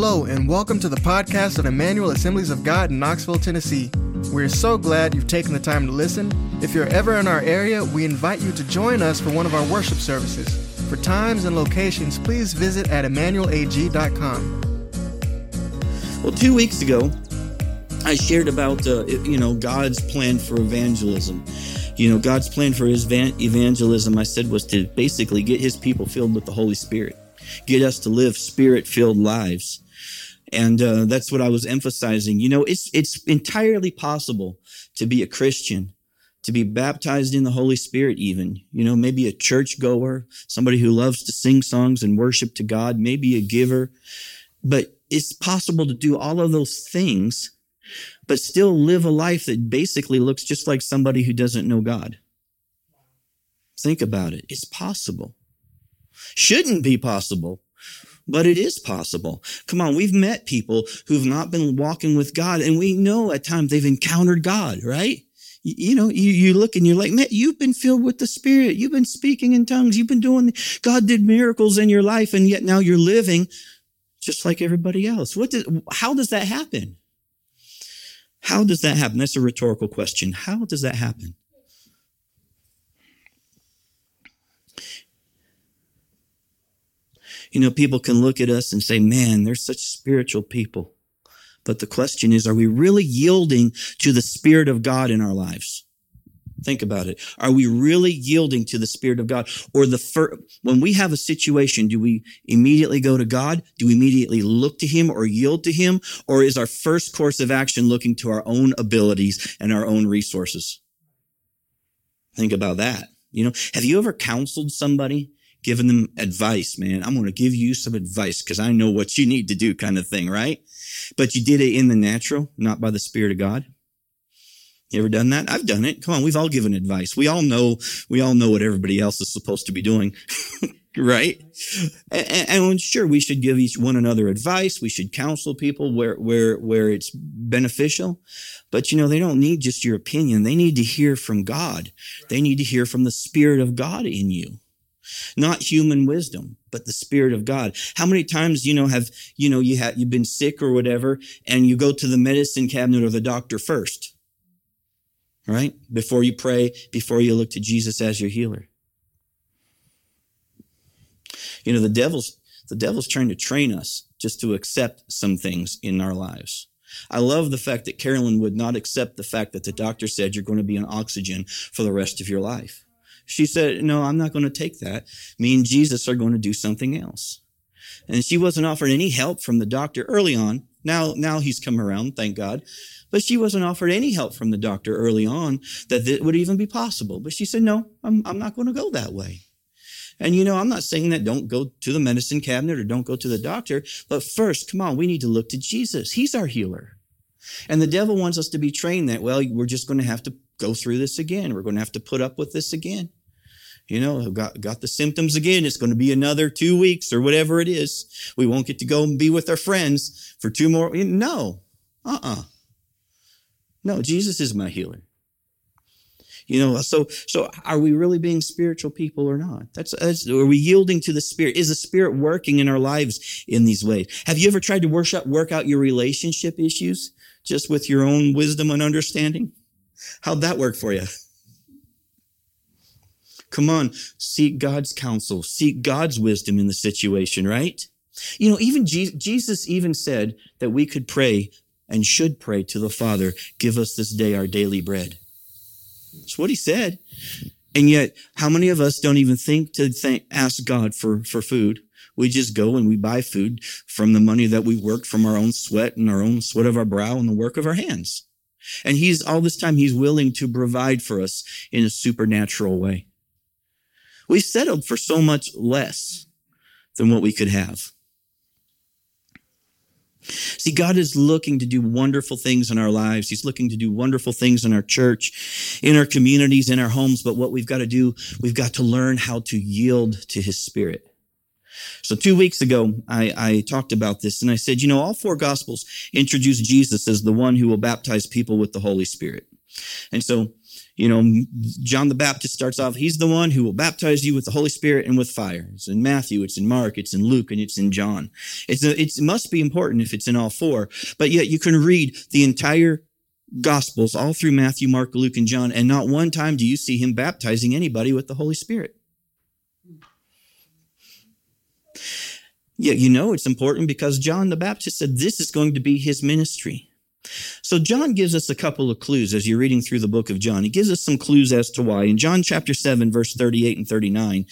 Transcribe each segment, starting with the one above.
Hello, and welcome to the podcast of Emmanuel Assemblies of God in Knoxville, Tennessee. We're so glad you've taken the time to listen. If you're ever in our area, we invite you to join us for one of our worship services. For times and locations, please visit at emmanuelag.com. Well, two weeks ago, I shared about uh, you know God's plan for evangelism. You know, God's plan for his evangelism, I said, was to basically get his people filled with the Holy Spirit, get us to live spirit filled lives. And uh, that's what I was emphasizing. You know, it's it's entirely possible to be a Christian, to be baptized in the Holy Spirit, even. You know, maybe a church goer, somebody who loves to sing songs and worship to God, maybe a giver. But it's possible to do all of those things, but still live a life that basically looks just like somebody who doesn't know God. Think about it. It's possible. Shouldn't be possible, but it is possible. Come on, we've met people who've not been walking with God, and we know at times they've encountered God, right? You know, you, you look and you're like, man, you've been filled with the Spirit. You've been speaking in tongues. You've been doing, God did miracles in your life, and yet now you're living just like everybody else. What how does that happen? How does that happen? That's a rhetorical question. How does that happen? You know, people can look at us and say, man, they're such spiritual people. But the question is, are we really yielding to the Spirit of God in our lives? Think about it. Are we really yielding to the Spirit of God? Or the fir- when we have a situation, do we immediately go to God? Do we immediately look to Him or yield to Him? Or is our first course of action looking to our own abilities and our own resources? Think about that. You know, have you ever counseled somebody giving them advice, man. I'm going to give you some advice because I know what you need to do kind of thing, right? But you did it in the natural, not by the Spirit of God. You ever done that? I've done it. Come on. We've all given advice. We all know, we all know what everybody else is supposed to be doing. right? And, and, sure, we should give each one another advice. We should counsel people where, where, where it's beneficial. But you know, they don't need just your opinion. They need to hear from God. They need to hear from the Spirit of God in you not human wisdom, but the Spirit of God. How many times, you know, have, you know, you have, you've been sick or whatever, and you go to the medicine cabinet or the doctor first, right? Before you pray, before you look to Jesus as your healer. You know, the devil's, the devil's trying to train us just to accept some things in our lives. I love the fact that Carolyn would not accept the fact that the doctor said you're going to be on oxygen for the rest of your life. She said, No, I'm not going to take that. Me and Jesus are going to do something else. And she wasn't offered any help from the doctor early on. Now, now he's come around, thank God. But she wasn't offered any help from the doctor early on that it would even be possible. But she said, No, I'm, I'm not going to go that way. And you know, I'm not saying that don't go to the medicine cabinet or don't go to the doctor, but first, come on, we need to look to Jesus. He's our healer. And the devil wants us to be trained that, well, we're just going to have to go through this again. We're going to have to put up with this again you know, got, got the symptoms again. It's going to be another two weeks or whatever it is. We won't get to go and be with our friends for two more. No, uh-uh. No, Jesus is my healer. You know, so, so are we really being spiritual people or not? That's, that's, are we yielding to the Spirit? Is the Spirit working in our lives in these ways? Have you ever tried to out, work out your relationship issues just with your own wisdom and understanding? How'd that work for you? Come on, seek God's counsel, seek God's wisdom in the situation, right? You know, even Je- Jesus even said that we could pray and should pray to the Father, give us this day our daily bread. That's what he said. And yet, how many of us don't even think to thank, ask God for, for food? We just go and we buy food from the money that we worked from our own sweat and our own sweat of our brow and the work of our hands. And he's all this time, he's willing to provide for us in a supernatural way. We settled for so much less than what we could have. See, God is looking to do wonderful things in our lives. He's looking to do wonderful things in our church, in our communities, in our homes. But what we've got to do, we've got to learn how to yield to his spirit. So two weeks ago, I, I, talked about this and I said, you know, all four gospels introduce Jesus as the one who will baptize people with the Holy Spirit. And so you know, John the Baptist starts off, he's the one who will baptize you with the Holy Spirit and with fire. It's in Matthew, it's in Mark, it's in Luke, and it's in John. It's a, it must be important if it's in all four, but yet you can read the entire Gospels all through Matthew, Mark, Luke, and John, and not one time do you see him baptizing anybody with the Holy Spirit. Yet you know it's important because John the Baptist said this is going to be his ministry. So John gives us a couple of clues as you're reading through the book of John. He gives us some clues as to why. In John chapter 7, verse 38 and 39,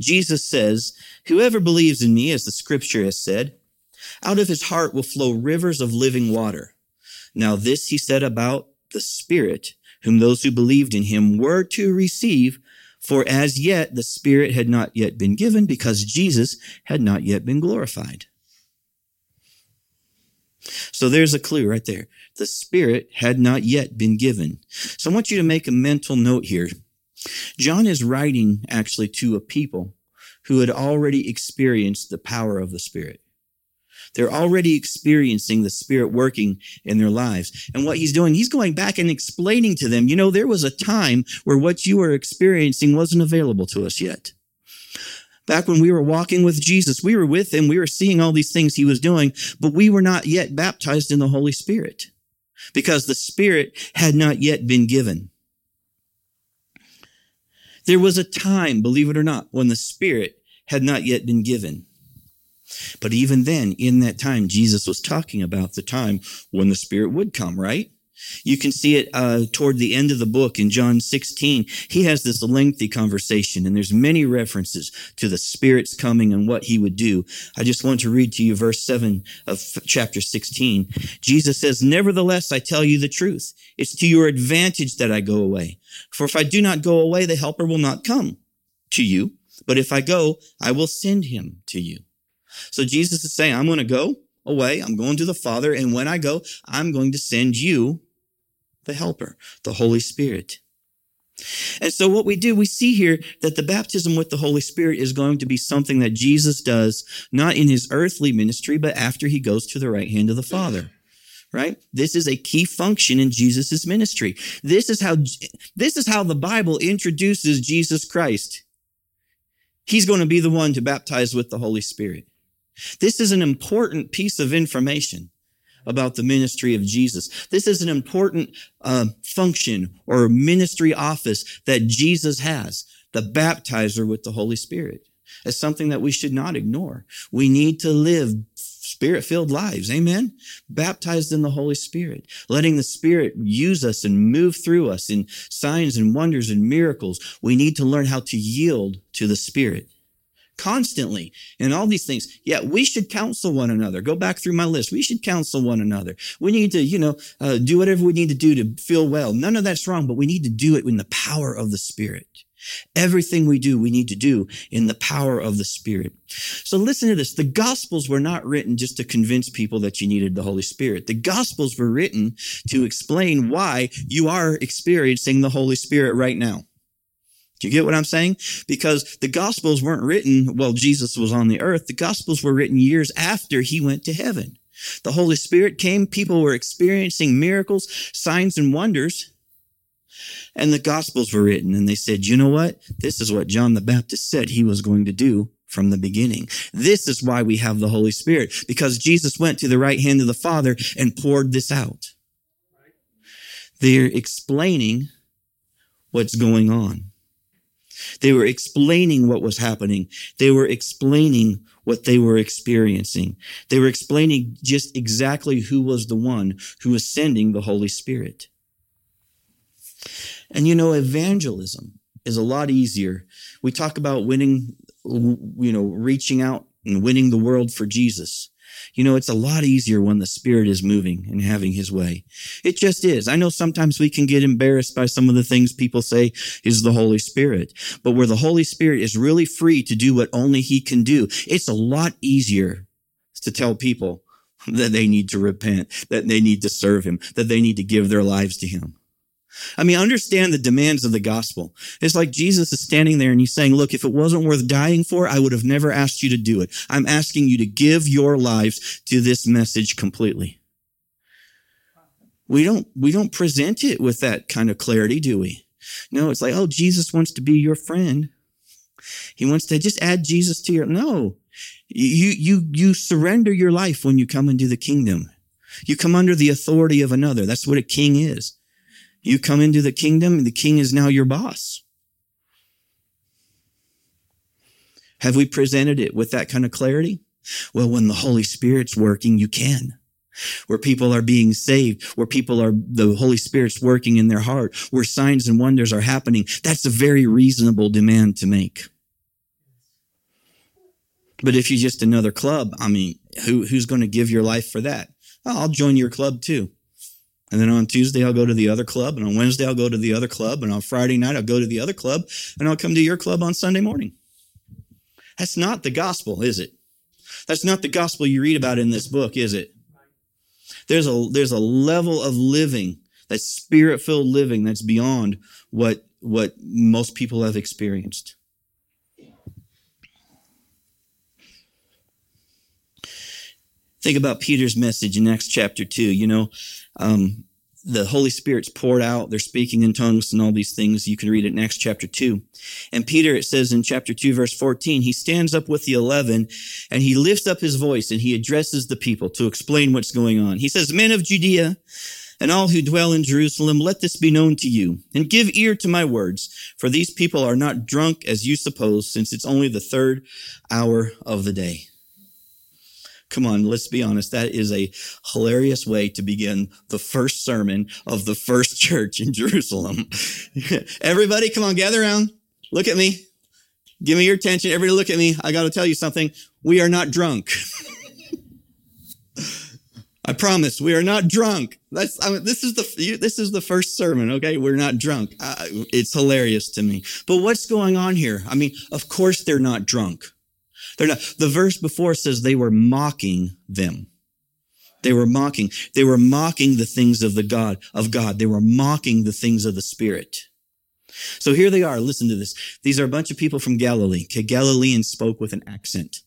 Jesus says, Whoever believes in me, as the scripture has said, out of his heart will flow rivers of living water. Now this he said about the Spirit, whom those who believed in him were to receive, for as yet the Spirit had not yet been given because Jesus had not yet been glorified. So there's a clue right there. The Spirit had not yet been given. So I want you to make a mental note here. John is writing actually to a people who had already experienced the power of the Spirit. They're already experiencing the Spirit working in their lives. And what he's doing, he's going back and explaining to them, you know, there was a time where what you are experiencing wasn't available to us yet. Back when we were walking with Jesus, we were with him. We were seeing all these things he was doing, but we were not yet baptized in the Holy Spirit because the Spirit had not yet been given. There was a time, believe it or not, when the Spirit had not yet been given. But even then, in that time, Jesus was talking about the time when the Spirit would come, right? You can see it uh, toward the end of the book in John 16. He has this lengthy conversation, and there's many references to the Spirit's coming and what he would do. I just want to read to you verse 7 of chapter 16. Jesus says, Nevertheless, I tell you the truth. It's to your advantage that I go away. For if I do not go away, the Helper will not come to you. But if I go, I will send him to you. So Jesus is saying, I'm going to go away. I'm going to the Father. And when I go, I'm going to send you the helper, the Holy Spirit. And so what we do, we see here that the baptism with the Holy Spirit is going to be something that Jesus does, not in his earthly ministry, but after he goes to the right hand of the Father. Right? This is a key function in Jesus' ministry. This is how, this is how the Bible introduces Jesus Christ. He's going to be the one to baptize with the Holy Spirit. This is an important piece of information about the ministry of Jesus. This is an important uh, function or ministry office that Jesus has, the baptizer with the Holy Spirit. It's something that we should not ignore. We need to live spirit filled lives. Amen. Baptized in the Holy Spirit, letting the Spirit use us and move through us in signs and wonders and miracles. We need to learn how to yield to the Spirit constantly and all these things. Yeah, we should counsel one another. Go back through my list. We should counsel one another. We need to, you know, uh, do whatever we need to do to feel well. None of that's wrong, but we need to do it in the power of the Spirit. Everything we do, we need to do in the power of the Spirit. So listen to this. The Gospels were not written just to convince people that you needed the Holy Spirit. The Gospels were written to explain why you are experiencing the Holy Spirit right now. Do you get what I'm saying? Because the gospels weren't written while Jesus was on the earth. The gospels were written years after he went to heaven. The Holy Spirit came. People were experiencing miracles, signs and wonders. And the gospels were written and they said, you know what? This is what John the Baptist said he was going to do from the beginning. This is why we have the Holy Spirit because Jesus went to the right hand of the Father and poured this out. They're explaining what's going on. They were explaining what was happening. They were explaining what they were experiencing. They were explaining just exactly who was the one who was sending the Holy Spirit. And you know, evangelism is a lot easier. We talk about winning, you know, reaching out and winning the world for Jesus. You know, it's a lot easier when the Spirit is moving and having His way. It just is. I know sometimes we can get embarrassed by some of the things people say is the Holy Spirit, but where the Holy Spirit is really free to do what only He can do, it's a lot easier to tell people that they need to repent, that they need to serve Him, that they need to give their lives to Him. I mean, understand the demands of the gospel. It's like Jesus is standing there and he's saying, look, if it wasn't worth dying for, I would have never asked you to do it. I'm asking you to give your lives to this message completely. We don't, we don't present it with that kind of clarity, do we? No, it's like, oh, Jesus wants to be your friend. He wants to just add Jesus to your, no. You, you, you surrender your life when you come into the kingdom. You come under the authority of another. That's what a king is. You come into the kingdom and the king is now your boss. Have we presented it with that kind of clarity? Well, when the Holy Spirit's working, you can. Where people are being saved, where people are, the Holy Spirit's working in their heart, where signs and wonders are happening. That's a very reasonable demand to make. But if you're just another club, I mean, who, who's going to give your life for that? I'll join your club too. And then on Tuesday, I'll go to the other club. And on Wednesday, I'll go to the other club. And on Friday night, I'll go to the other club. And I'll come to your club on Sunday morning. That's not the gospel, is it? That's not the gospel you read about in this book, is it? There's a, there's a level of living, that spirit filled living that's beyond what, what most people have experienced. Think about Peter's message in Acts chapter 2. You know, um, the Holy Spirit's poured out. They're speaking in tongues and all these things. You can read it in Acts chapter 2. And Peter, it says in chapter 2, verse 14, he stands up with the 11 and he lifts up his voice and he addresses the people to explain what's going on. He says, Men of Judea, and all who dwell in Jerusalem, let this be known to you, and give ear to my words, for these people are not drunk as you suppose, since it's only the third hour of the day. Come on, let's be honest. That is a hilarious way to begin the first sermon of the first church in Jerusalem. Everybody, come on, gather around. Look at me. Give me your attention. Everybody look at me. I got to tell you something. We are not drunk. I promise we are not drunk. That's, I mean, this is the, this is the first sermon. Okay. We're not drunk. It's hilarious to me. But what's going on here? I mean, of course they're not drunk. They're not. The verse before says they were mocking them. They were mocking. They were mocking the things of the God, of God. They were mocking the things of the Spirit. So here they are. Listen to this. These are a bunch of people from Galilee. Okay. Galileans spoke with an accent.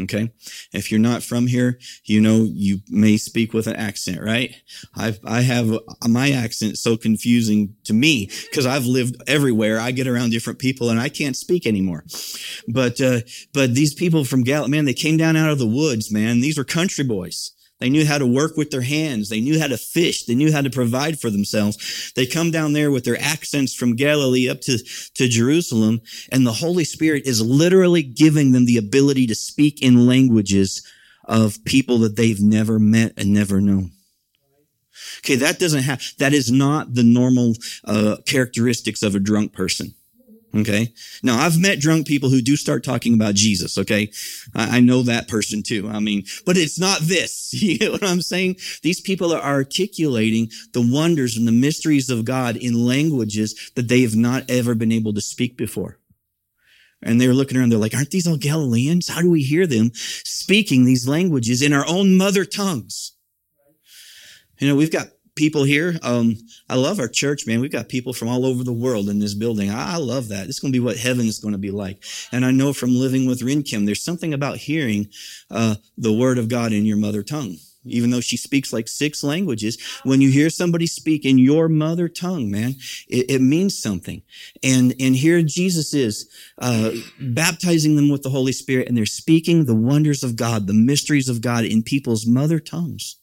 Okay. If you're not from here, you know, you may speak with an accent, right? I've, I have my accent so confusing to me because I've lived everywhere. I get around different people and I can't speak anymore. But, uh, but these people from Galilee, man, they came down out of the woods, man. These were country boys. They knew how to work with their hands. They knew how to fish. They knew how to provide for themselves. They come down there with their accents from Galilee up to, to Jerusalem, and the Holy Spirit is literally giving them the ability to speak in languages of people that they've never met and never known. Okay, that doesn't have, that is not the normal uh, characteristics of a drunk person. Okay. Now I've met drunk people who do start talking about Jesus. Okay. I, I, know that person too. I mean, but it's not this. You know what I'm saying? These people are articulating the wonders and the mysteries of God in languages that they have not ever been able to speak before. And they're looking around. They're like, aren't these all Galileans? How do we hear them speaking these languages in our own mother tongues? You know, we've got people here. Um, I love our church, man. We've got people from all over the world in this building. I, I love that. It's going to be what heaven is going to be like. And I know from living with Rinkim, there's something about hearing uh, the word of God in your mother tongue. Even though she speaks like six languages, when you hear somebody speak in your mother tongue, man, it, it means something. And and here Jesus is uh, baptizing them with the Holy Spirit, and they're speaking the wonders of God, the mysteries of God in people's mother tongues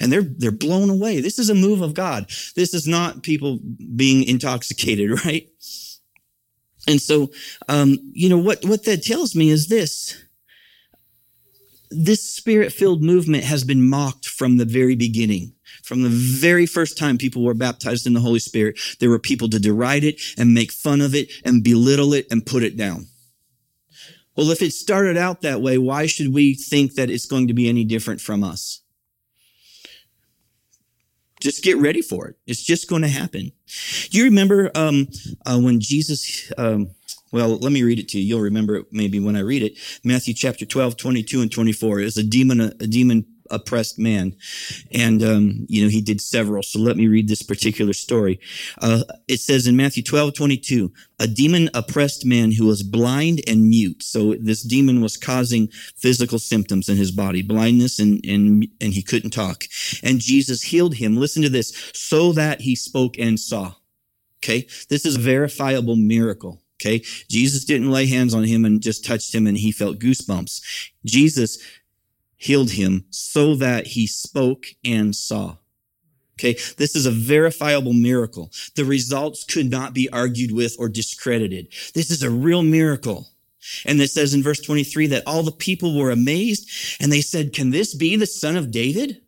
and they're they're blown away. This is a move of God. This is not people being intoxicated, right? And so, um, you know what what that tells me is this: this spirit-filled movement has been mocked from the very beginning. From the very first time people were baptized in the Holy Spirit, there were people to deride it and make fun of it and belittle it and put it down. Well, if it started out that way, why should we think that it's going to be any different from us? Just get ready for it. It's just going to happen. You remember um, uh, when Jesus? Um, well, let me read it to you. You'll remember it maybe when I read it. Matthew chapter 12, 22 and 24 is a demon, a demon oppressed man. And, um, you know, he did several. So let me read this particular story. Uh, it says in Matthew 12, 22, a demon oppressed man who was blind and mute. So this demon was causing physical symptoms in his body, blindness and, and, and he couldn't talk. And Jesus healed him. Listen to this, so that he spoke and saw. Okay. This is a verifiable miracle. Okay. Jesus didn't lay hands on him and just touched him and he felt goosebumps. Jesus healed him so that he spoke and saw. Okay. This is a verifiable miracle. The results could not be argued with or discredited. This is a real miracle. And it says in verse 23 that all the people were amazed and they said, can this be the son of David?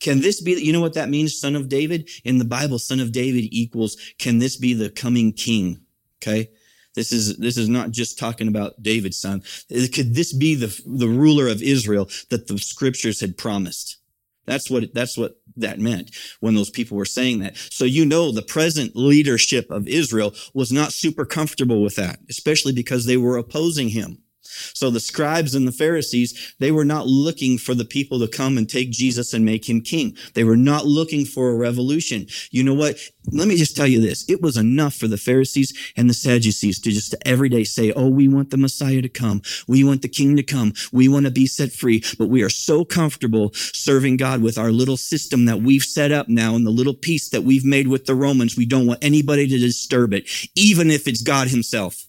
Can this be, you know what that means, son of David? In the Bible, son of David equals, can this be the coming king? Okay. This is, this is not just talking about David's son. Could this be the, the ruler of Israel that the scriptures had promised? That's what, that's what that meant when those people were saying that. So you know the present leadership of Israel was not super comfortable with that, especially because they were opposing him. So the scribes and the Pharisees, they were not looking for the people to come and take Jesus and make him king. They were not looking for a revolution. You know what? Let me just tell you this. It was enough for the Pharisees and the Sadducees to just every day say, Oh, we want the Messiah to come. We want the king to come. We want to be set free. But we are so comfortable serving God with our little system that we've set up now and the little peace that we've made with the Romans. We don't want anybody to disturb it, even if it's God himself.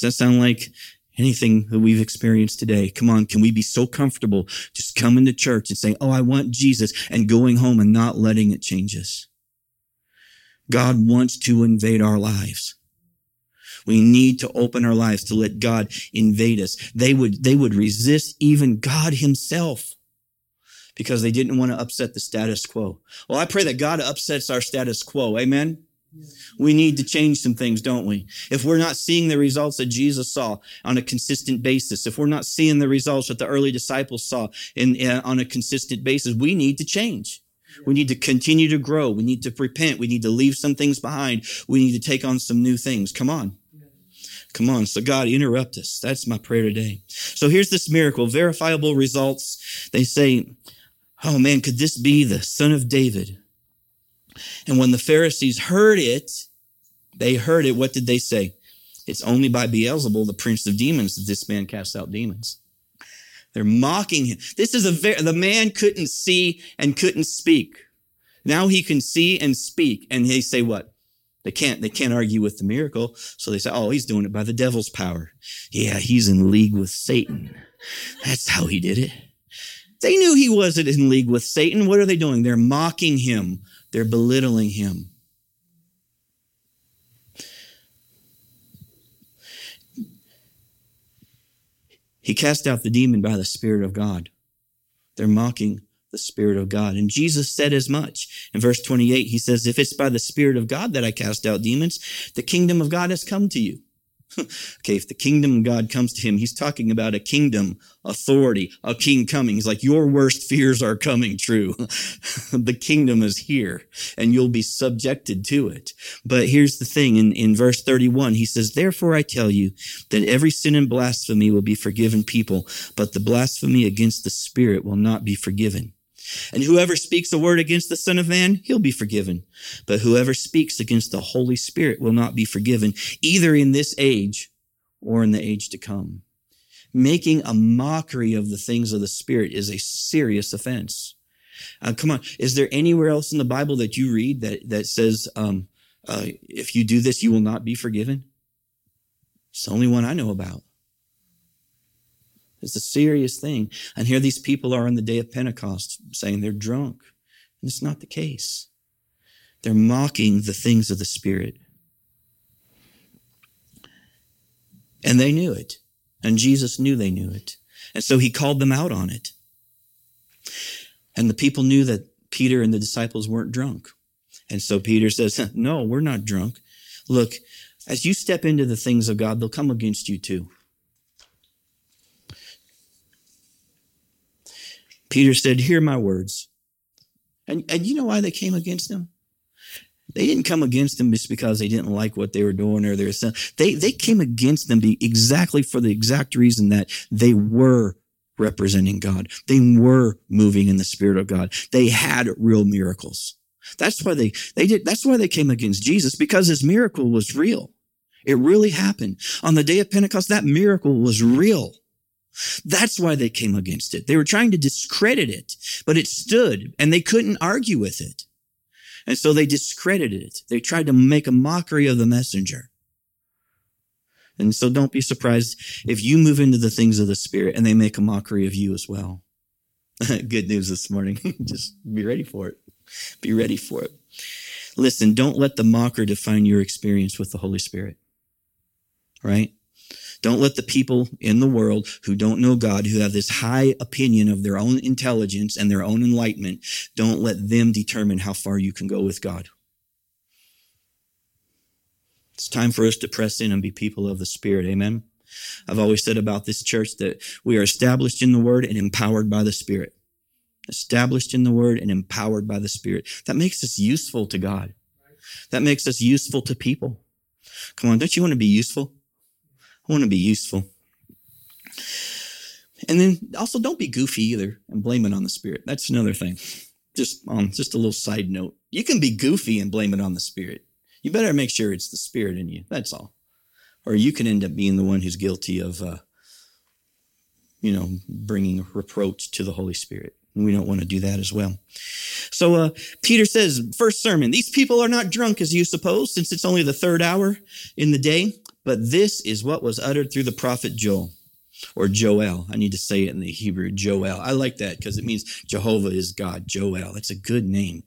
Does that sound like anything that we've experienced today? Come on, can we be so comfortable just coming to church and saying, Oh, I want Jesus and going home and not letting it change us? God wants to invade our lives. We need to open our lives to let God invade us. They would, they would resist even God himself because they didn't want to upset the status quo. Well, I pray that God upsets our status quo. Amen. We need to change some things, don't we? If we're not seeing the results that Jesus saw on a consistent basis, if we're not seeing the results that the early disciples saw in, on a consistent basis, we need to change. We need to continue to grow. We need to repent. We need to leave some things behind. We need to take on some new things. Come on. Come on. So God, interrupt us. That's my prayer today. So here's this miracle, verifiable results. They say, Oh man, could this be the son of David? And when the Pharisees heard it, they heard it. What did they say? It's only by Beelzebul, the prince of demons, that this man casts out demons. They're mocking him. This is a very, the man couldn't see and couldn't speak. Now he can see and speak. And they say what? They can't, they can't argue with the miracle. So they say, oh, he's doing it by the devil's power. Yeah, he's in league with Satan. That's how he did it. They knew he wasn't in league with Satan. What are they doing? They're mocking him. They're belittling him. He cast out the demon by the Spirit of God. They're mocking the Spirit of God. And Jesus said as much. In verse 28, he says, If it's by the Spirit of God that I cast out demons, the kingdom of God has come to you. okay, if the kingdom of God comes to him, he's talking about a kingdom, authority, a king coming. He's like, your worst fears are coming true. the kingdom is here and you'll be subjected to it. But here's the thing in, in verse 31, he says, therefore I tell you that every sin and blasphemy will be forgiven people, but the blasphemy against the spirit will not be forgiven. And whoever speaks a word against the Son of Man, he'll be forgiven. But whoever speaks against the Holy Spirit will not be forgiven, either in this age or in the age to come. Making a mockery of the things of the Spirit is a serious offense. Uh, come on. Is there anywhere else in the Bible that you read that, that says, um, uh, if you do this, you will not be forgiven? It's the only one I know about. It's a serious thing. And here these people are on the day of Pentecost saying they're drunk. And it's not the case. They're mocking the things of the Spirit. And they knew it. And Jesus knew they knew it. And so he called them out on it. And the people knew that Peter and the disciples weren't drunk. And so Peter says, No, we're not drunk. Look, as you step into the things of God, they'll come against you too. Peter said, Hear my words. And, and you know why they came against him? They didn't come against them just because they didn't like what they were doing or their son. They, they came against them exactly for the exact reason that they were representing God. They were moving in the spirit of God. They had real miracles. That's why they, they did, that's why they came against Jesus because his miracle was real. It really happened. On the day of Pentecost, that miracle was real. That's why they came against it. They were trying to discredit it, but it stood and they couldn't argue with it. And so they discredited it. They tried to make a mockery of the messenger. And so don't be surprised if you move into the things of the Spirit and they make a mockery of you as well. Good news this morning. Just be ready for it. Be ready for it. Listen, don't let the mocker define your experience with the Holy Spirit. Right? Don't let the people in the world who don't know God, who have this high opinion of their own intelligence and their own enlightenment, don't let them determine how far you can go with God. It's time for us to press in and be people of the Spirit. Amen. I've always said about this church that we are established in the Word and empowered by the Spirit. Established in the Word and empowered by the Spirit. That makes us useful to God. That makes us useful to people. Come on, don't you want to be useful? Want to be useful. And then also don't be goofy either and blame it on the spirit. That's another thing. Just um, just a little side note. You can be goofy and blame it on the spirit. You better make sure it's the spirit in you. That's all. Or you can end up being the one who's guilty of, uh, you know, bringing reproach to the Holy Spirit. We don't want to do that as well. So uh, Peter says, first sermon, these people are not drunk as you suppose, since it's only the third hour in the day. But this is what was uttered through the prophet Joel or Joel. I need to say it in the Hebrew, Joel. I like that because it means Jehovah is God, Joel. It's a good name.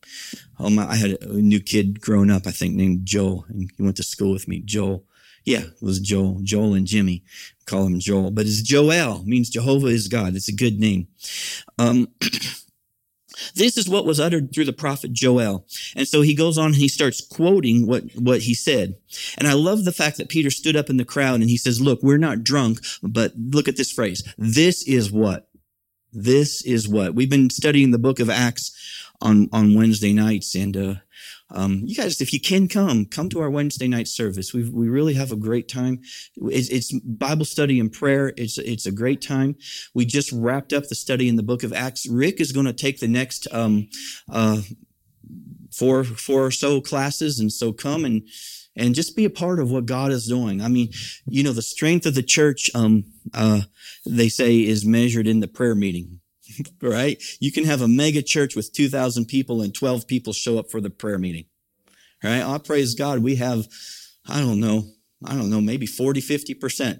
Oh my, I had a new kid growing up, I think, named Joel, and he went to school with me, Joel. Yeah, it was Joel, Joel and Jimmy. Call him Joel, but it's Joel means Jehovah is God. It's a good name. Um, This is what was uttered through the prophet Joel. And so he goes on and he starts quoting what, what he said. And I love the fact that Peter stood up in the crowd and he says, look, we're not drunk, but look at this phrase. This is what? This is what? We've been studying the book of Acts on, on Wednesday nights and, uh, um, you guys, if you can come, come to our Wednesday night service. We we really have a great time. It's, it's, Bible study and prayer. It's it's a great time. We just wrapped up the study in the book of Acts. Rick is going to take the next um, uh, four four or so classes, and so come and and just be a part of what God is doing. I mean, you know, the strength of the church, um, uh, they say, is measured in the prayer meeting. right? You can have a mega church with 2,000 people and 12 people show up for the prayer meeting. Right? I praise God. We have, I don't know, I don't know, maybe 40, 50%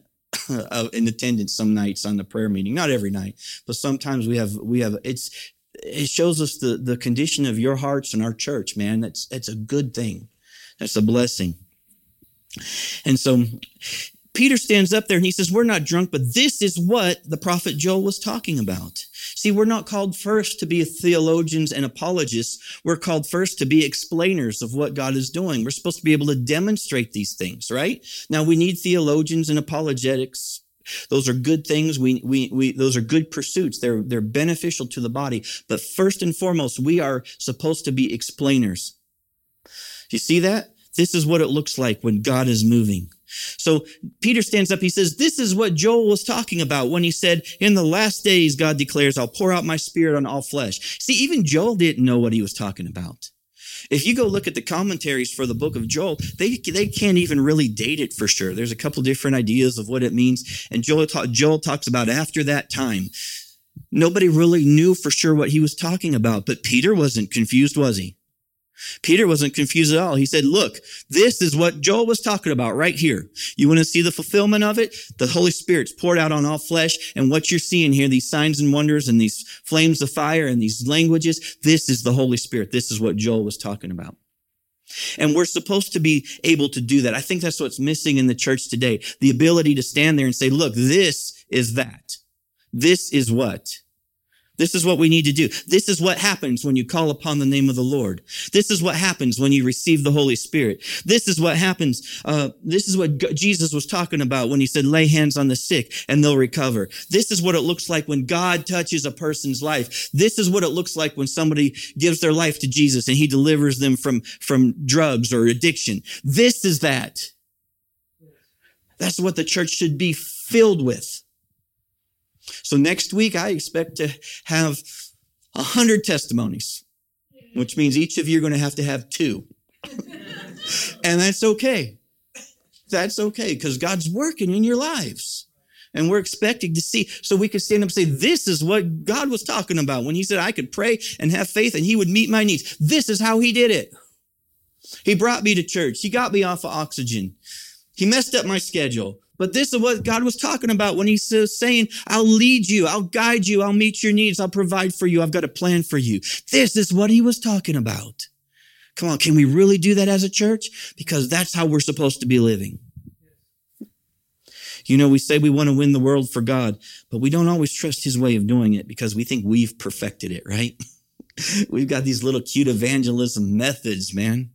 in attendance some nights on the prayer meeting. Not every night, but sometimes we have, we have, it's, it shows us the, the condition of your hearts and our church, man. That's, that's a good thing. That's a blessing. And so Peter stands up there and he says, we're not drunk, but this is what the prophet Joel was talking about. See, we're not called first to be theologians and apologists. We're called first to be explainers of what God is doing. We're supposed to be able to demonstrate these things, right? Now we need theologians and apologetics. Those are good things. We, we, we, those are good pursuits. They're, they're beneficial to the body. But first and foremost, we are supposed to be explainers. You see that? This is what it looks like when God is moving. So Peter stands up. He says, this is what Joel was talking about when he said, in the last days, God declares, I'll pour out my spirit on all flesh. See, even Joel didn't know what he was talking about. If you go look at the commentaries for the book of Joel, they, they can't even really date it for sure. There's a couple different ideas of what it means. And Joel, Joel talks about after that time. Nobody really knew for sure what he was talking about, but Peter wasn't confused, was he? Peter wasn't confused at all. He said, look, this is what Joel was talking about right here. You want to see the fulfillment of it? The Holy Spirit's poured out on all flesh. And what you're seeing here, these signs and wonders and these flames of fire and these languages, this is the Holy Spirit. This is what Joel was talking about. And we're supposed to be able to do that. I think that's what's missing in the church today. The ability to stand there and say, look, this is that. This is what. This is what we need to do. This is what happens when you call upon the name of the Lord. This is what happens when you receive the Holy Spirit. This is what happens. Uh, this is what Jesus was talking about when he said, lay hands on the sick and they'll recover. This is what it looks like when God touches a person's life. This is what it looks like when somebody gives their life to Jesus and he delivers them from, from drugs or addiction. This is that. That's what the church should be filled with. So next week, I expect to have a hundred testimonies, which means each of you are going to have to have two. and that's okay. That's okay because God's working in your lives. And we're expecting to see, so we can stand up and say, this is what God was talking about when he said I could pray and have faith and he would meet my needs. This is how he did it. He brought me to church. He got me off of oxygen. He messed up my schedule. But this is what God was talking about when He's saying, I'll lead you. I'll guide you. I'll meet your needs. I'll provide for you. I've got a plan for you. This is what he was talking about. Come on. Can we really do that as a church? Because that's how we're supposed to be living. You know, we say we want to win the world for God, but we don't always trust his way of doing it because we think we've perfected it, right? We've got these little cute evangelism methods, man.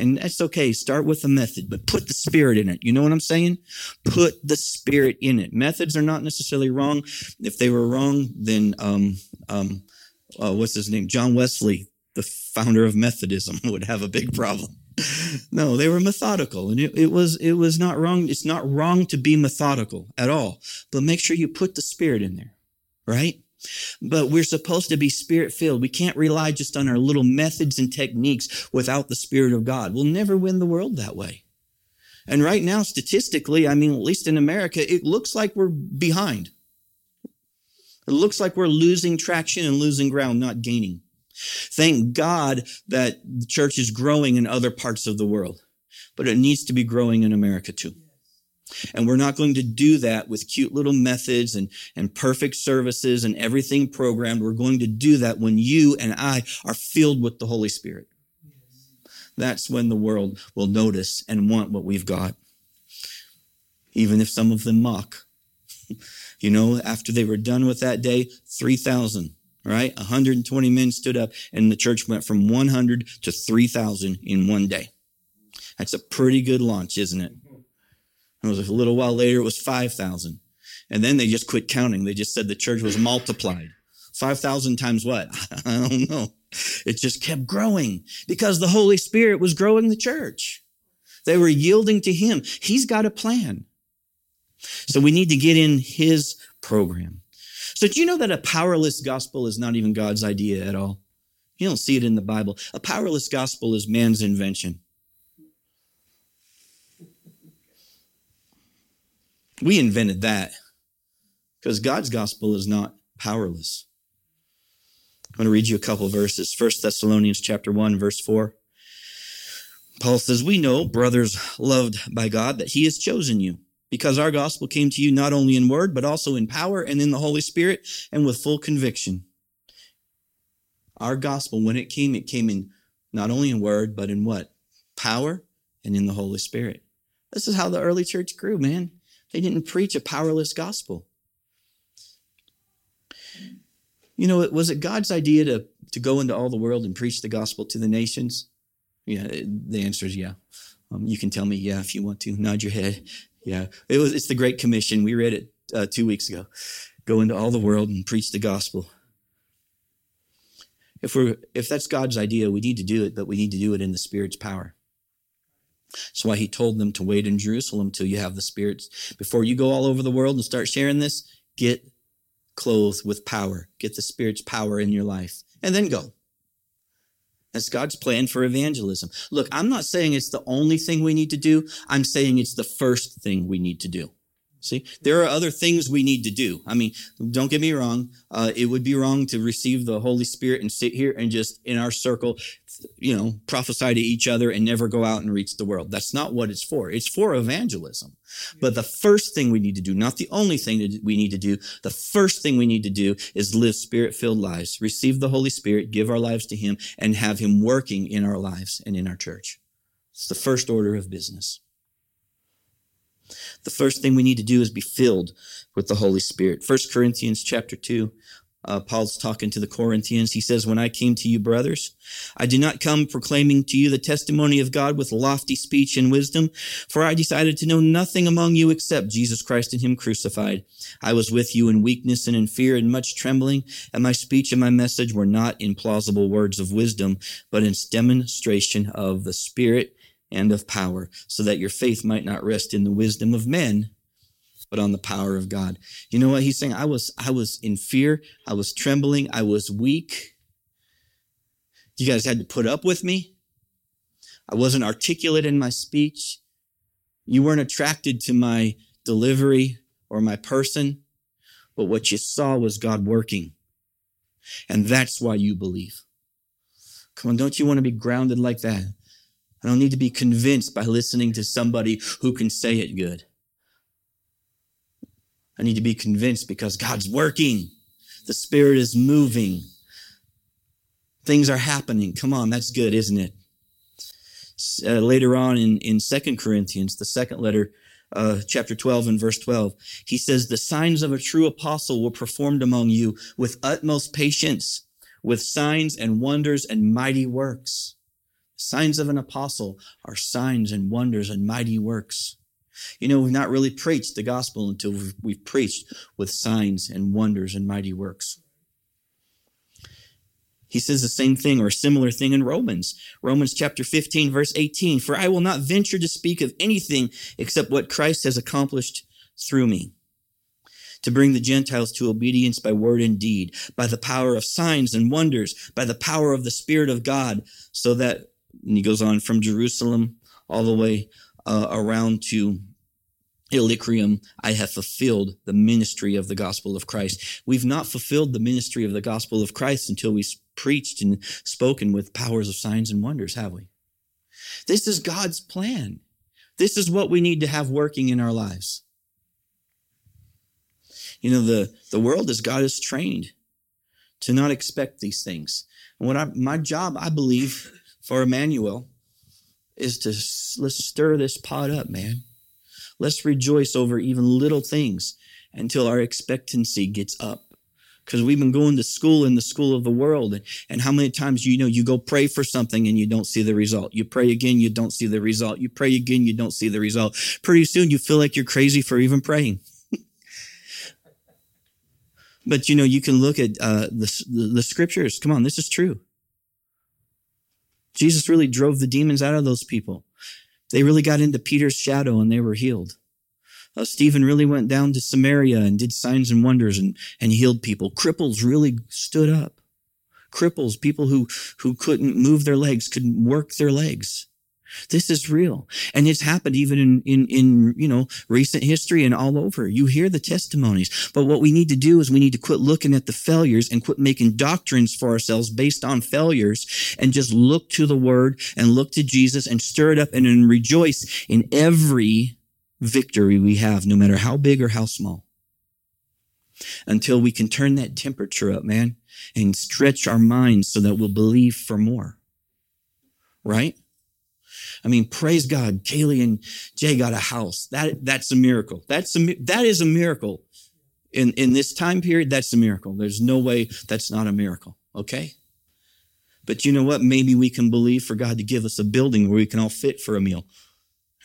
And that's okay. Start with a method, but put the spirit in it. You know what I'm saying? Put the spirit in it. Methods are not necessarily wrong. If they were wrong, then, um, um, uh, what's his name? John Wesley, the founder of Methodism, would have a big problem. no, they were methodical and it, it was, it was not wrong. It's not wrong to be methodical at all, but make sure you put the spirit in there, right? But we're supposed to be spirit filled. We can't rely just on our little methods and techniques without the spirit of God. We'll never win the world that way. And right now, statistically, I mean, at least in America, it looks like we're behind. It looks like we're losing traction and losing ground, not gaining. Thank God that the church is growing in other parts of the world, but it needs to be growing in America too. And we're not going to do that with cute little methods and, and perfect services and everything programmed. We're going to do that when you and I are filled with the Holy Spirit. That's when the world will notice and want what we've got. Even if some of them mock. you know, after they were done with that day, 3,000, right? 120 men stood up and the church went from 100 to 3,000 in one day. That's a pretty good launch, isn't it? It was a little while later, it was 5,000. And then they just quit counting. They just said the church was multiplied. 5,000 times what? I don't know. It just kept growing because the Holy Spirit was growing the church. They were yielding to Him. He's got a plan. So we need to get in His program. So do you know that a powerless gospel is not even God's idea at all? You don't see it in the Bible. A powerless gospel is man's invention. We invented that because God's gospel is not powerless. I'm going to read you a couple verses. First Thessalonians chapter 1 verse 4. Paul says, "We know, brothers loved by God, that he has chosen you, because our gospel came to you not only in word, but also in power and in the Holy Spirit and with full conviction." Our gospel when it came, it came in not only in word, but in what? Power and in the Holy Spirit. This is how the early church grew, man. They didn't preach a powerless gospel. You know, was it God's idea to, to go into all the world and preach the gospel to the nations? Yeah, the answer is yeah. Um, you can tell me yeah if you want to. Nod your head. Yeah, it was. It's the Great Commission. We read it uh, two weeks ago. Go into all the world and preach the gospel. If we're if that's God's idea, we need to do it, but we need to do it in the Spirit's power. That's why he told them to wait in Jerusalem till you have the Spirit. Before you go all over the world and start sharing this, get clothed with power. Get the Spirit's power in your life. And then go. That's God's plan for evangelism. Look, I'm not saying it's the only thing we need to do. I'm saying it's the first thing we need to do. See, there are other things we need to do. I mean, don't get me wrong. Uh, it would be wrong to receive the Holy Spirit and sit here and just in our circle, you know, prophesy to each other and never go out and reach the world. That's not what it's for. It's for evangelism. But the first thing we need to do, not the only thing that we need to do, the first thing we need to do is live spirit filled lives, receive the Holy Spirit, give our lives to Him, and have Him working in our lives and in our church. It's the first order of business. The first thing we need to do is be filled with the Holy Spirit. First Corinthians chapter 2, uh, Paul's talking to the Corinthians. He says, When I came to you, brothers, I did not come proclaiming to you the testimony of God with lofty speech and wisdom, for I decided to know nothing among you except Jesus Christ and Him crucified. I was with you in weakness and in fear and much trembling, and my speech and my message were not in plausible words of wisdom, but in demonstration of the Spirit and of power, so that your faith might not rest in the wisdom of men, but on the power of God. You know what he's saying? I was, I was in fear. I was trembling. I was weak. You guys had to put up with me. I wasn't articulate in my speech. You weren't attracted to my delivery or my person, but what you saw was God working. And that's why you believe. Come on, don't you want to be grounded like that? I don't need to be convinced by listening to somebody who can say it good. I need to be convinced because God's working. The Spirit is moving. Things are happening. Come on, that's good, isn't it? Uh, later on in, in 2 Corinthians, the second letter, uh, chapter 12 and verse 12, he says, The signs of a true apostle were performed among you with utmost patience, with signs and wonders and mighty works. Signs of an apostle are signs and wonders and mighty works. You know, we've not really preached the gospel until we've, we've preached with signs and wonders and mighty works. He says the same thing or a similar thing in Romans. Romans chapter 15 verse 18. For I will not venture to speak of anything except what Christ has accomplished through me. To bring the Gentiles to obedience by word and deed, by the power of signs and wonders, by the power of the Spirit of God, so that, and he goes on from Jerusalem all the way uh, around to Illyricum, I have fulfilled the ministry of the gospel of Christ. We've not fulfilled the ministry of the gospel of Christ until we preached and spoken with powers of signs and wonders, have we? This is God's plan. This is what we need to have working in our lives. You know, the, the world as God is trained to not expect these things. And what I, my job, I believe, for Emmanuel is to let's stir this pot up, man. Let's rejoice over even little things until our expectancy gets up. Because we've been going to school in the school of the world. And, and how many times, you know, you go pray for something and you don't see the result. You pray again, you don't see the result. You pray again, you don't see the result. Pretty soon you feel like you're crazy for even praying. but, you know, you can look at uh, the, the, the scriptures. Come on, this is true. Jesus really drove the demons out of those people. They really got into Peter's shadow and they were healed. Uh, Stephen really went down to Samaria and did signs and wonders and, and healed people. Cripples really stood up. Cripples, people who, who couldn't move their legs, couldn't work their legs. This is real. And it's happened even in, in, in, you know, recent history and all over. You hear the testimonies. But what we need to do is we need to quit looking at the failures and quit making doctrines for ourselves based on failures and just look to the word and look to Jesus and stir it up and, and rejoice in every victory we have, no matter how big or how small. Until we can turn that temperature up, man, and stretch our minds so that we'll believe for more. Right? I mean, praise God, Kaylee and Jay got a house. That that's a miracle. That's a that is a miracle. In in this time period, that's a miracle. There's no way that's not a miracle. Okay. But you know what? Maybe we can believe for God to give us a building where we can all fit for a meal.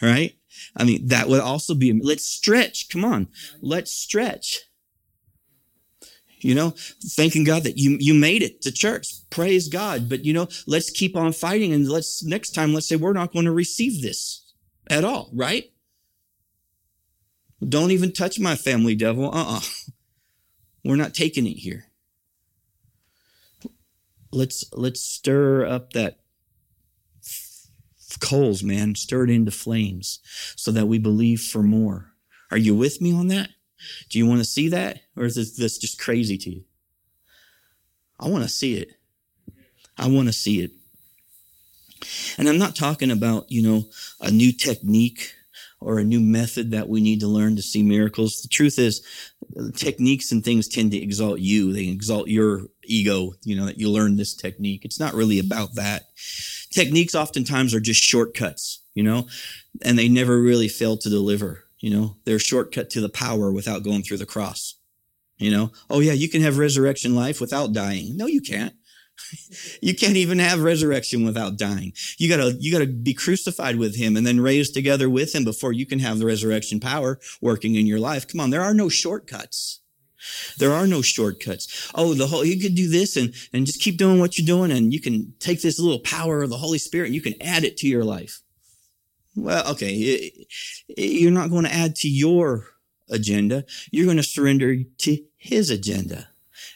Right? I mean, that would also be, let's stretch. Come on. Let's stretch. You know, thanking God that you, you made it to church. Praise God. But you know, let's keep on fighting and let's next time, let's say we're not going to receive this at all, right? Don't even touch my family, devil. Uh-uh. We're not taking it here. Let's let's stir up that coals, man. Stir it into flames so that we believe for more. Are you with me on that? Do you want to see that? Or is this just crazy to you? I want to see it. I want to see it. And I'm not talking about, you know, a new technique or a new method that we need to learn to see miracles. The truth is, techniques and things tend to exalt you. They exalt your ego, you know, that you learn this technique. It's not really about that. Techniques oftentimes are just shortcuts, you know, and they never really fail to deliver. You know, they're a shortcut to the power without going through the cross. You know, oh yeah, you can have resurrection life without dying. No, you can't. you can't even have resurrection without dying. You gotta, you gotta be crucified with him and then raised together with him before you can have the resurrection power working in your life. Come on, there are no shortcuts. There are no shortcuts. Oh, the whole, you could do this and, and just keep doing what you're doing and you can take this little power of the Holy Spirit and you can add it to your life. Well, okay. You're not going to add to your agenda. You're going to surrender to his agenda.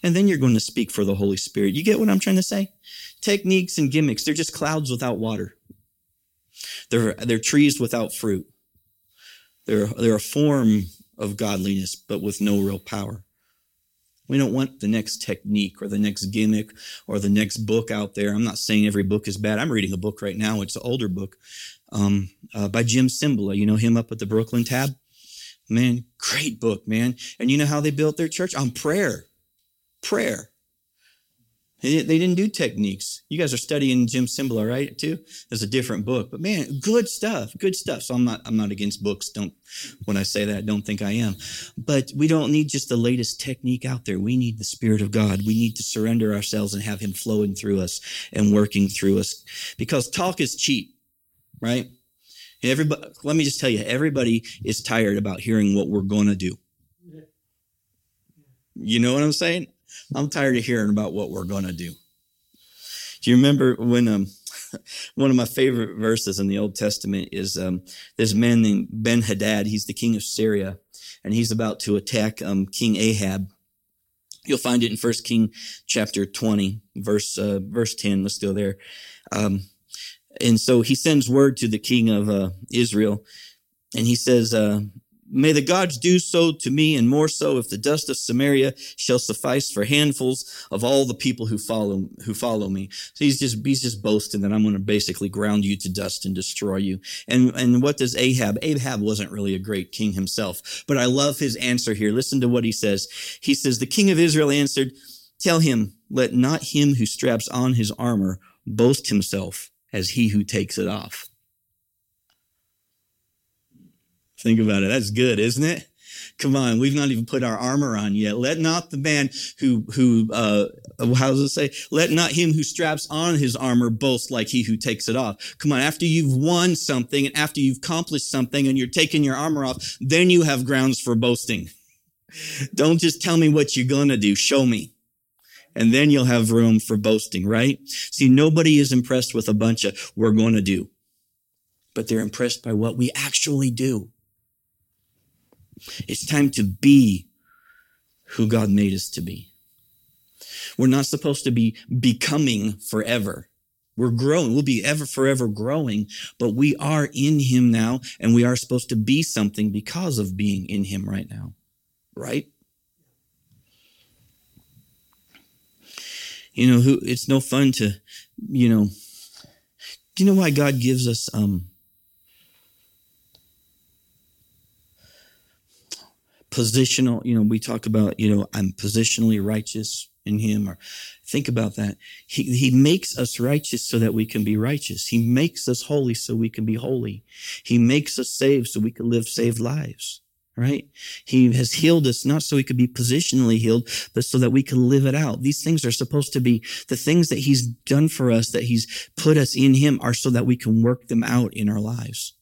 And then you're going to speak for the Holy Spirit. You get what I'm trying to say? Techniques and gimmicks, they're just clouds without water. They're, they're trees without fruit. They're, they're a form of godliness, but with no real power. We don't want the next technique or the next gimmick or the next book out there. I'm not saying every book is bad. I'm reading a book right now. It's an older book um, uh, by Jim Cymbala. You know him up at the Brooklyn Tab? Man, great book, man. And you know how they built their church? On prayer. Prayer. They didn't do techniques. You guys are studying Jim Cymbala, right? Too. There's a different book, but man, good stuff, good stuff. So I'm not, I'm not against books. Don't, when I say that, don't think I am. But we don't need just the latest technique out there. We need the Spirit of God. We need to surrender ourselves and have Him flowing through us and working through us, because talk is cheap, right? Everybody, let me just tell you, everybody is tired about hearing what we're going to do. You know what I'm saying? I'm tired of hearing about what we're going to do. Do you remember when um, one of my favorite verses in the Old Testament is um, this man named Ben Hadad. He's the king of Syria, and he's about to attack um, King Ahab. You'll find it in First King chapter 20, verse uh, verse 10. Let's go there. Um, and so he sends word to the king of uh, Israel, and he says, uh, May the gods do so to me and more so if the dust of Samaria shall suffice for handfuls of all the people who follow, who follow me. So he's just, he's just boasting that I'm going to basically ground you to dust and destroy you. And, and what does Ahab? Ahab wasn't really a great king himself, but I love his answer here. Listen to what he says. He says, the king of Israel answered, tell him, let not him who straps on his armor boast himself as he who takes it off. Think about it. That's good, isn't it? Come on, we've not even put our armor on yet. Let not the man who who uh, how does it say? Let not him who straps on his armor boast like he who takes it off. Come on, after you've won something and after you've accomplished something and you're taking your armor off, then you have grounds for boasting. Don't just tell me what you're gonna do. Show me. And then you'll have room for boasting, right? See, nobody is impressed with a bunch of we're going to do, but they're impressed by what we actually do. It's time to be who God made us to be. We're not supposed to be becoming forever. We're growing. We'll be ever forever growing, but we are in him now and we are supposed to be something because of being in him right now. Right? You know, who it's no fun to, you know, do you know why God gives us um positional, you know, we talk about, you know, I'm positionally righteous in him or think about that. He, he makes us righteous so that we can be righteous. He makes us holy so we can be holy. He makes us saved so we can live saved lives, right? He has healed us not so we could be positionally healed, but so that we can live it out. These things are supposed to be the things that he's done for us, that he's put us in him are so that we can work them out in our lives,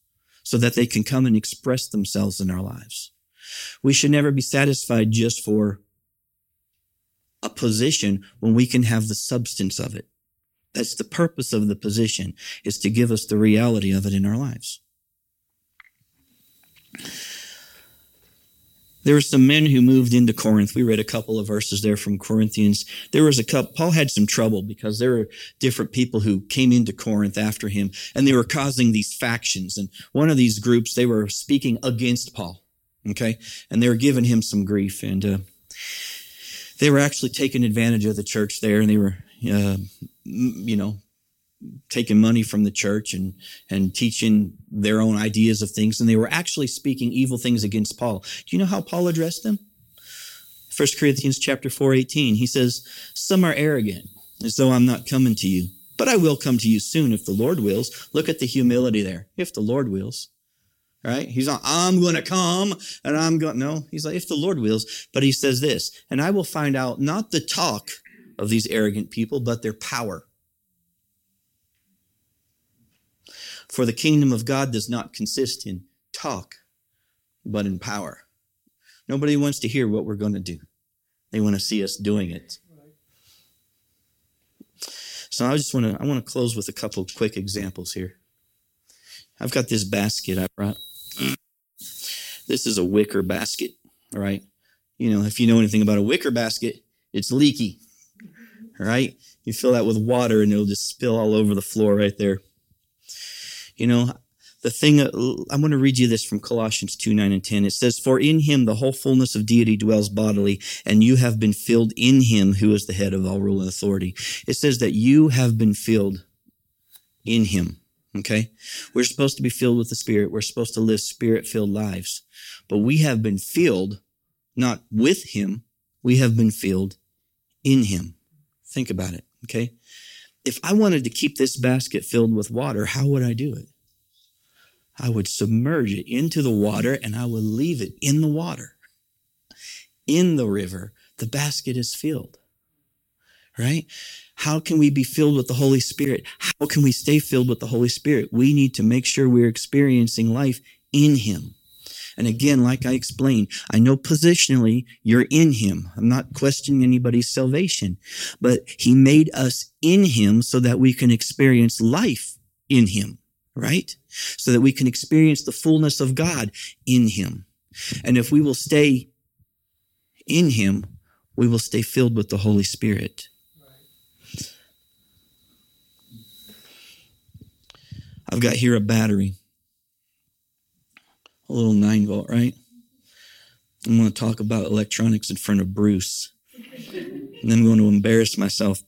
so that they can come and express themselves in our lives. We should never be satisfied just for a position when we can have the substance of it. That's the purpose of the position is to give us the reality of it in our lives. There were some men who moved into Corinth. We read a couple of verses there from Corinthians. There was a couple, Paul had some trouble because there were different people who came into Corinth after him and they were causing these factions. And one of these groups, they were speaking against Paul. Okay. And they were giving him some grief and, uh, they were actually taking advantage of the church there and they were, uh, you know, taking money from the church and, and teaching their own ideas of things. And they were actually speaking evil things against Paul. Do you know how Paul addressed them? 1 Corinthians chapter 4, 18. He says, some are arrogant as though I'm not coming to you, but I will come to you soon if the Lord wills. Look at the humility there. If the Lord wills right? He's not, I'm to come and I'm going, no, he's like, if the Lord wills. But he says this, and I will find out not the talk of these arrogant people, but their power. For the kingdom of God does not consist in talk, but in power. Nobody wants to hear what we're going to do. They want to see us doing it. So I just want to I want to close with a couple quick examples here. I've got this basket I brought. This is a wicker basket, right? You know, if you know anything about a wicker basket, it's leaky, right? You fill that with water and it'll just spill all over the floor right there. You know, the thing, I'm going to read you this from Colossians 2, 9 and 10. It says, For in him the whole fullness of deity dwells bodily, and you have been filled in him who is the head of all rule and authority. It says that you have been filled in him. Okay. We're supposed to be filled with the Spirit. We're supposed to live spirit filled lives, but we have been filled not with him. We have been filled in him. Think about it. Okay. If I wanted to keep this basket filled with water, how would I do it? I would submerge it into the water and I would leave it in the water. In the river, the basket is filled. Right? How can we be filled with the Holy Spirit? How can we stay filled with the Holy Spirit? We need to make sure we're experiencing life in Him. And again, like I explained, I know positionally you're in Him. I'm not questioning anybody's salvation, but He made us in Him so that we can experience life in Him, right? So that we can experience the fullness of God in Him. And if we will stay in Him, we will stay filled with the Holy Spirit. I've got here a battery, a little nine volt, right? I'm going to talk about electronics in front of Bruce. And I'm going to embarrass myself.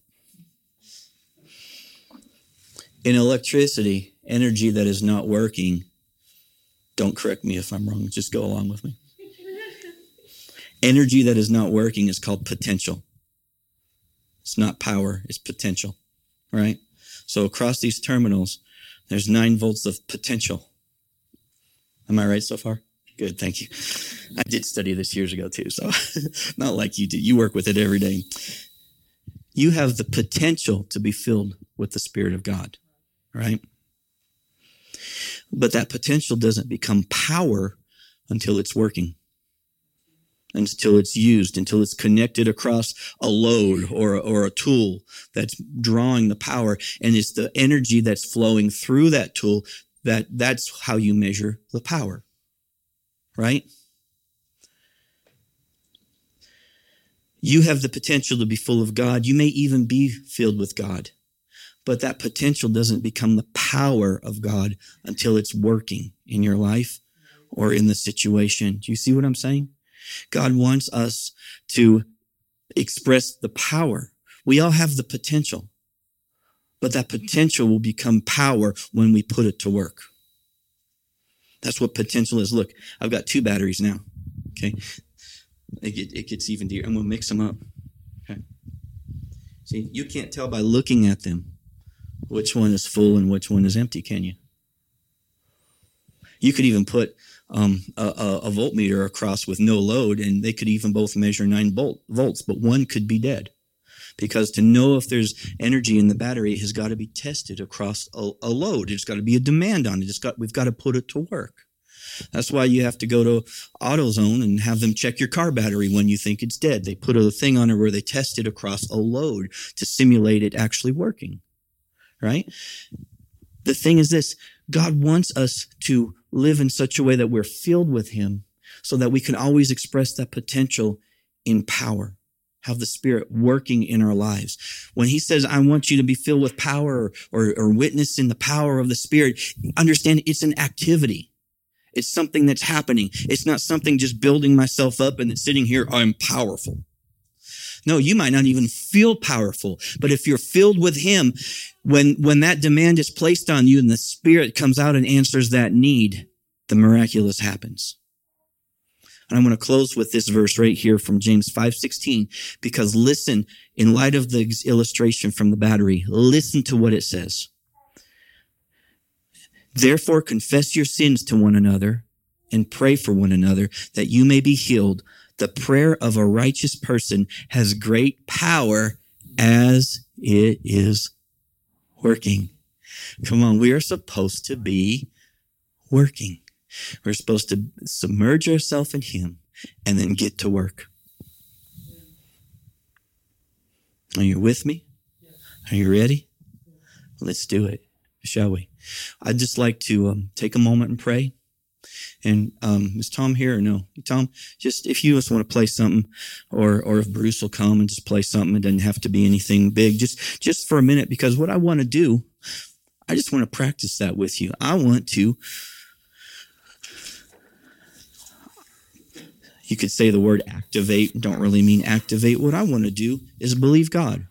In electricity, energy that is not working, don't correct me if I'm wrong, just go along with me. Energy that is not working is called potential. It's not power, it's potential, right? So across these terminals, there's nine volts of potential. Am I right so far? Good, thank you. I did study this years ago too, so not like you do. You work with it every day. You have the potential to be filled with the Spirit of God, right? But that potential doesn't become power until it's working until it's used, until it's connected across a load or, or a tool that's drawing the power. And it's the energy that's flowing through that tool that that's how you measure the power. Right? You have the potential to be full of God. You may even be filled with God. But that potential doesn't become the power of God until it's working in your life or in the situation. Do you see what I'm saying? God wants us to express the power. We all have the potential, but that potential will become power when we put it to work. That's what potential is. Look, I've got two batteries now. Okay. It, it gets even deeper. I'm going to mix them up. Okay. See, you can't tell by looking at them which one is full and which one is empty, can you? You could even put um, a, a, voltmeter across with no load, and they could even both measure nine volt, volts, but one could be dead. Because to know if there's energy in the battery has got to be tested across a, a load. It's got to be a demand on it. It's got, we've got to put it to work. That's why you have to go to AutoZone and have them check your car battery when you think it's dead. They put a thing on it where they test it across a load to simulate it actually working. Right? The thing is this God wants us to live in such a way that we're filled with Him so that we can always express that potential in power. Have the Spirit working in our lives. When He says, I want you to be filled with power or, or, witness in the power of the Spirit, understand it's an activity. It's something that's happening. It's not something just building myself up and sitting here, I'm powerful. No, you might not even feel powerful, but if you're filled with Him, when, when that demand is placed on you and the Spirit comes out and answers that need, the miraculous happens. And I'm going to close with this verse right here from James 5:16 because listen in light of the illustration from the battery listen to what it says. Therefore confess your sins to one another and pray for one another that you may be healed. The prayer of a righteous person has great power as it is working. Come on, we are supposed to be working. We're supposed to submerge ourselves in Him and then get to work. Are you with me? Are you ready? Let's do it, shall we? I'd just like to um, take a moment and pray. And um, is Tom here or no? Tom, just if you just want to play something, or or if Bruce will come and just play something, it doesn't have to be anything big. Just just for a minute, because what I want to do, I just want to practice that with you. I want to. You could say the word activate, don't really mean activate. What I want to do is believe God.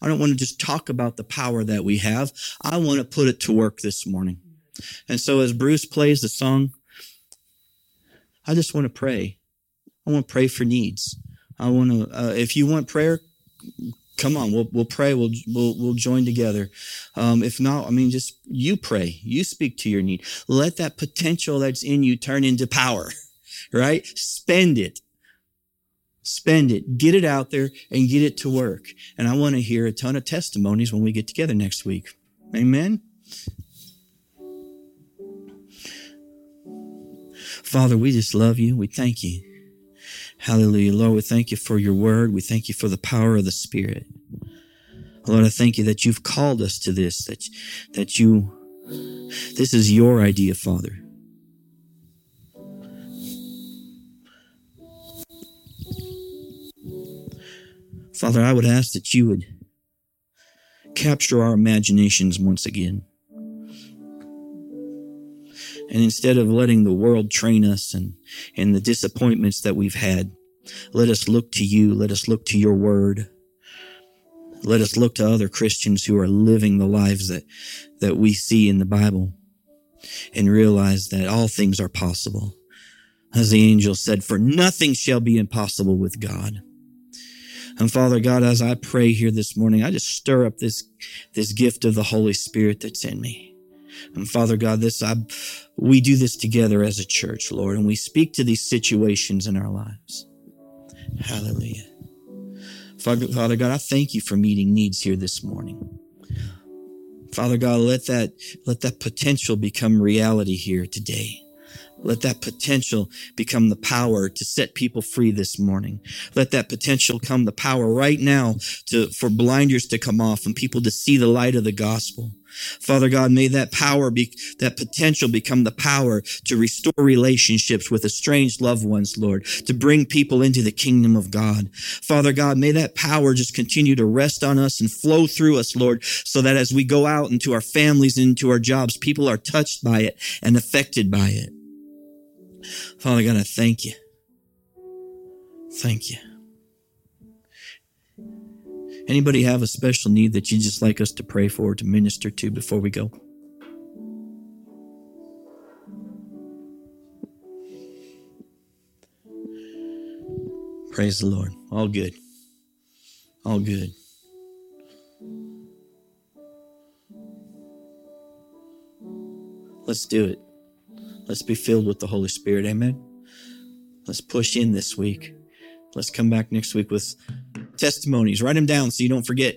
I don't want to just talk about the power that we have. I want to put it to work this morning. And so as Bruce plays the song, I just want to pray. I want to pray for needs. I want to, uh, if you want prayer, come on, we'll, we'll pray. We'll, we'll, we'll join together. Um, if not, I mean, just you pray, you speak to your need. Let that potential that's in you turn into power, right? Spend it. Spend it, get it out there and get it to work. And I want to hear a ton of testimonies when we get together next week. Amen. Father, we just love you. We thank you. Hallelujah. Lord, we thank you for your word. We thank you for the power of the Spirit. Lord, I thank you that you've called us to this, that, that you, this is your idea, Father. Father, I would ask that you would capture our imaginations once again. And instead of letting the world train us and, and the disappointments that we've had, let us look to you. Let us look to your word. Let us look to other Christians who are living the lives that, that we see in the Bible and realize that all things are possible. As the angel said, for nothing shall be impossible with God. And Father God, as I pray here this morning, I just stir up this, this gift of the Holy Spirit that's in me. And Father God, this, I, we do this together as a church, Lord, and we speak to these situations in our lives. Hallelujah. Father, Father God, I thank you for meeting needs here this morning. Father God, let that, let that potential become reality here today. Let that potential become the power to set people free this morning. Let that potential come the power right now to, for blinders to come off and people to see the light of the gospel. Father God, may that power be, that potential become the power to restore relationships with estranged loved ones, Lord, to bring people into the kingdom of God. Father God, may that power just continue to rest on us and flow through us, Lord, so that as we go out into our families and into our jobs, people are touched by it and affected by it. Father God, I thank you. Thank you. Anybody have a special need that you just like us to pray for, to minister to before we go? Praise the Lord. All good. All good. Let's do it. Let's be filled with the Holy Spirit. Amen. Let's push in this week. Let's come back next week with testimonies. Write them down so you don't forget.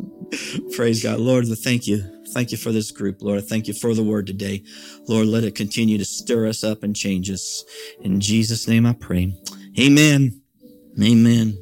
Praise God. Lord, thank you. Thank you for this group, Lord. Thank you for the word today. Lord, let it continue to stir us up and change us. In Jesus' name I pray. Amen. Amen.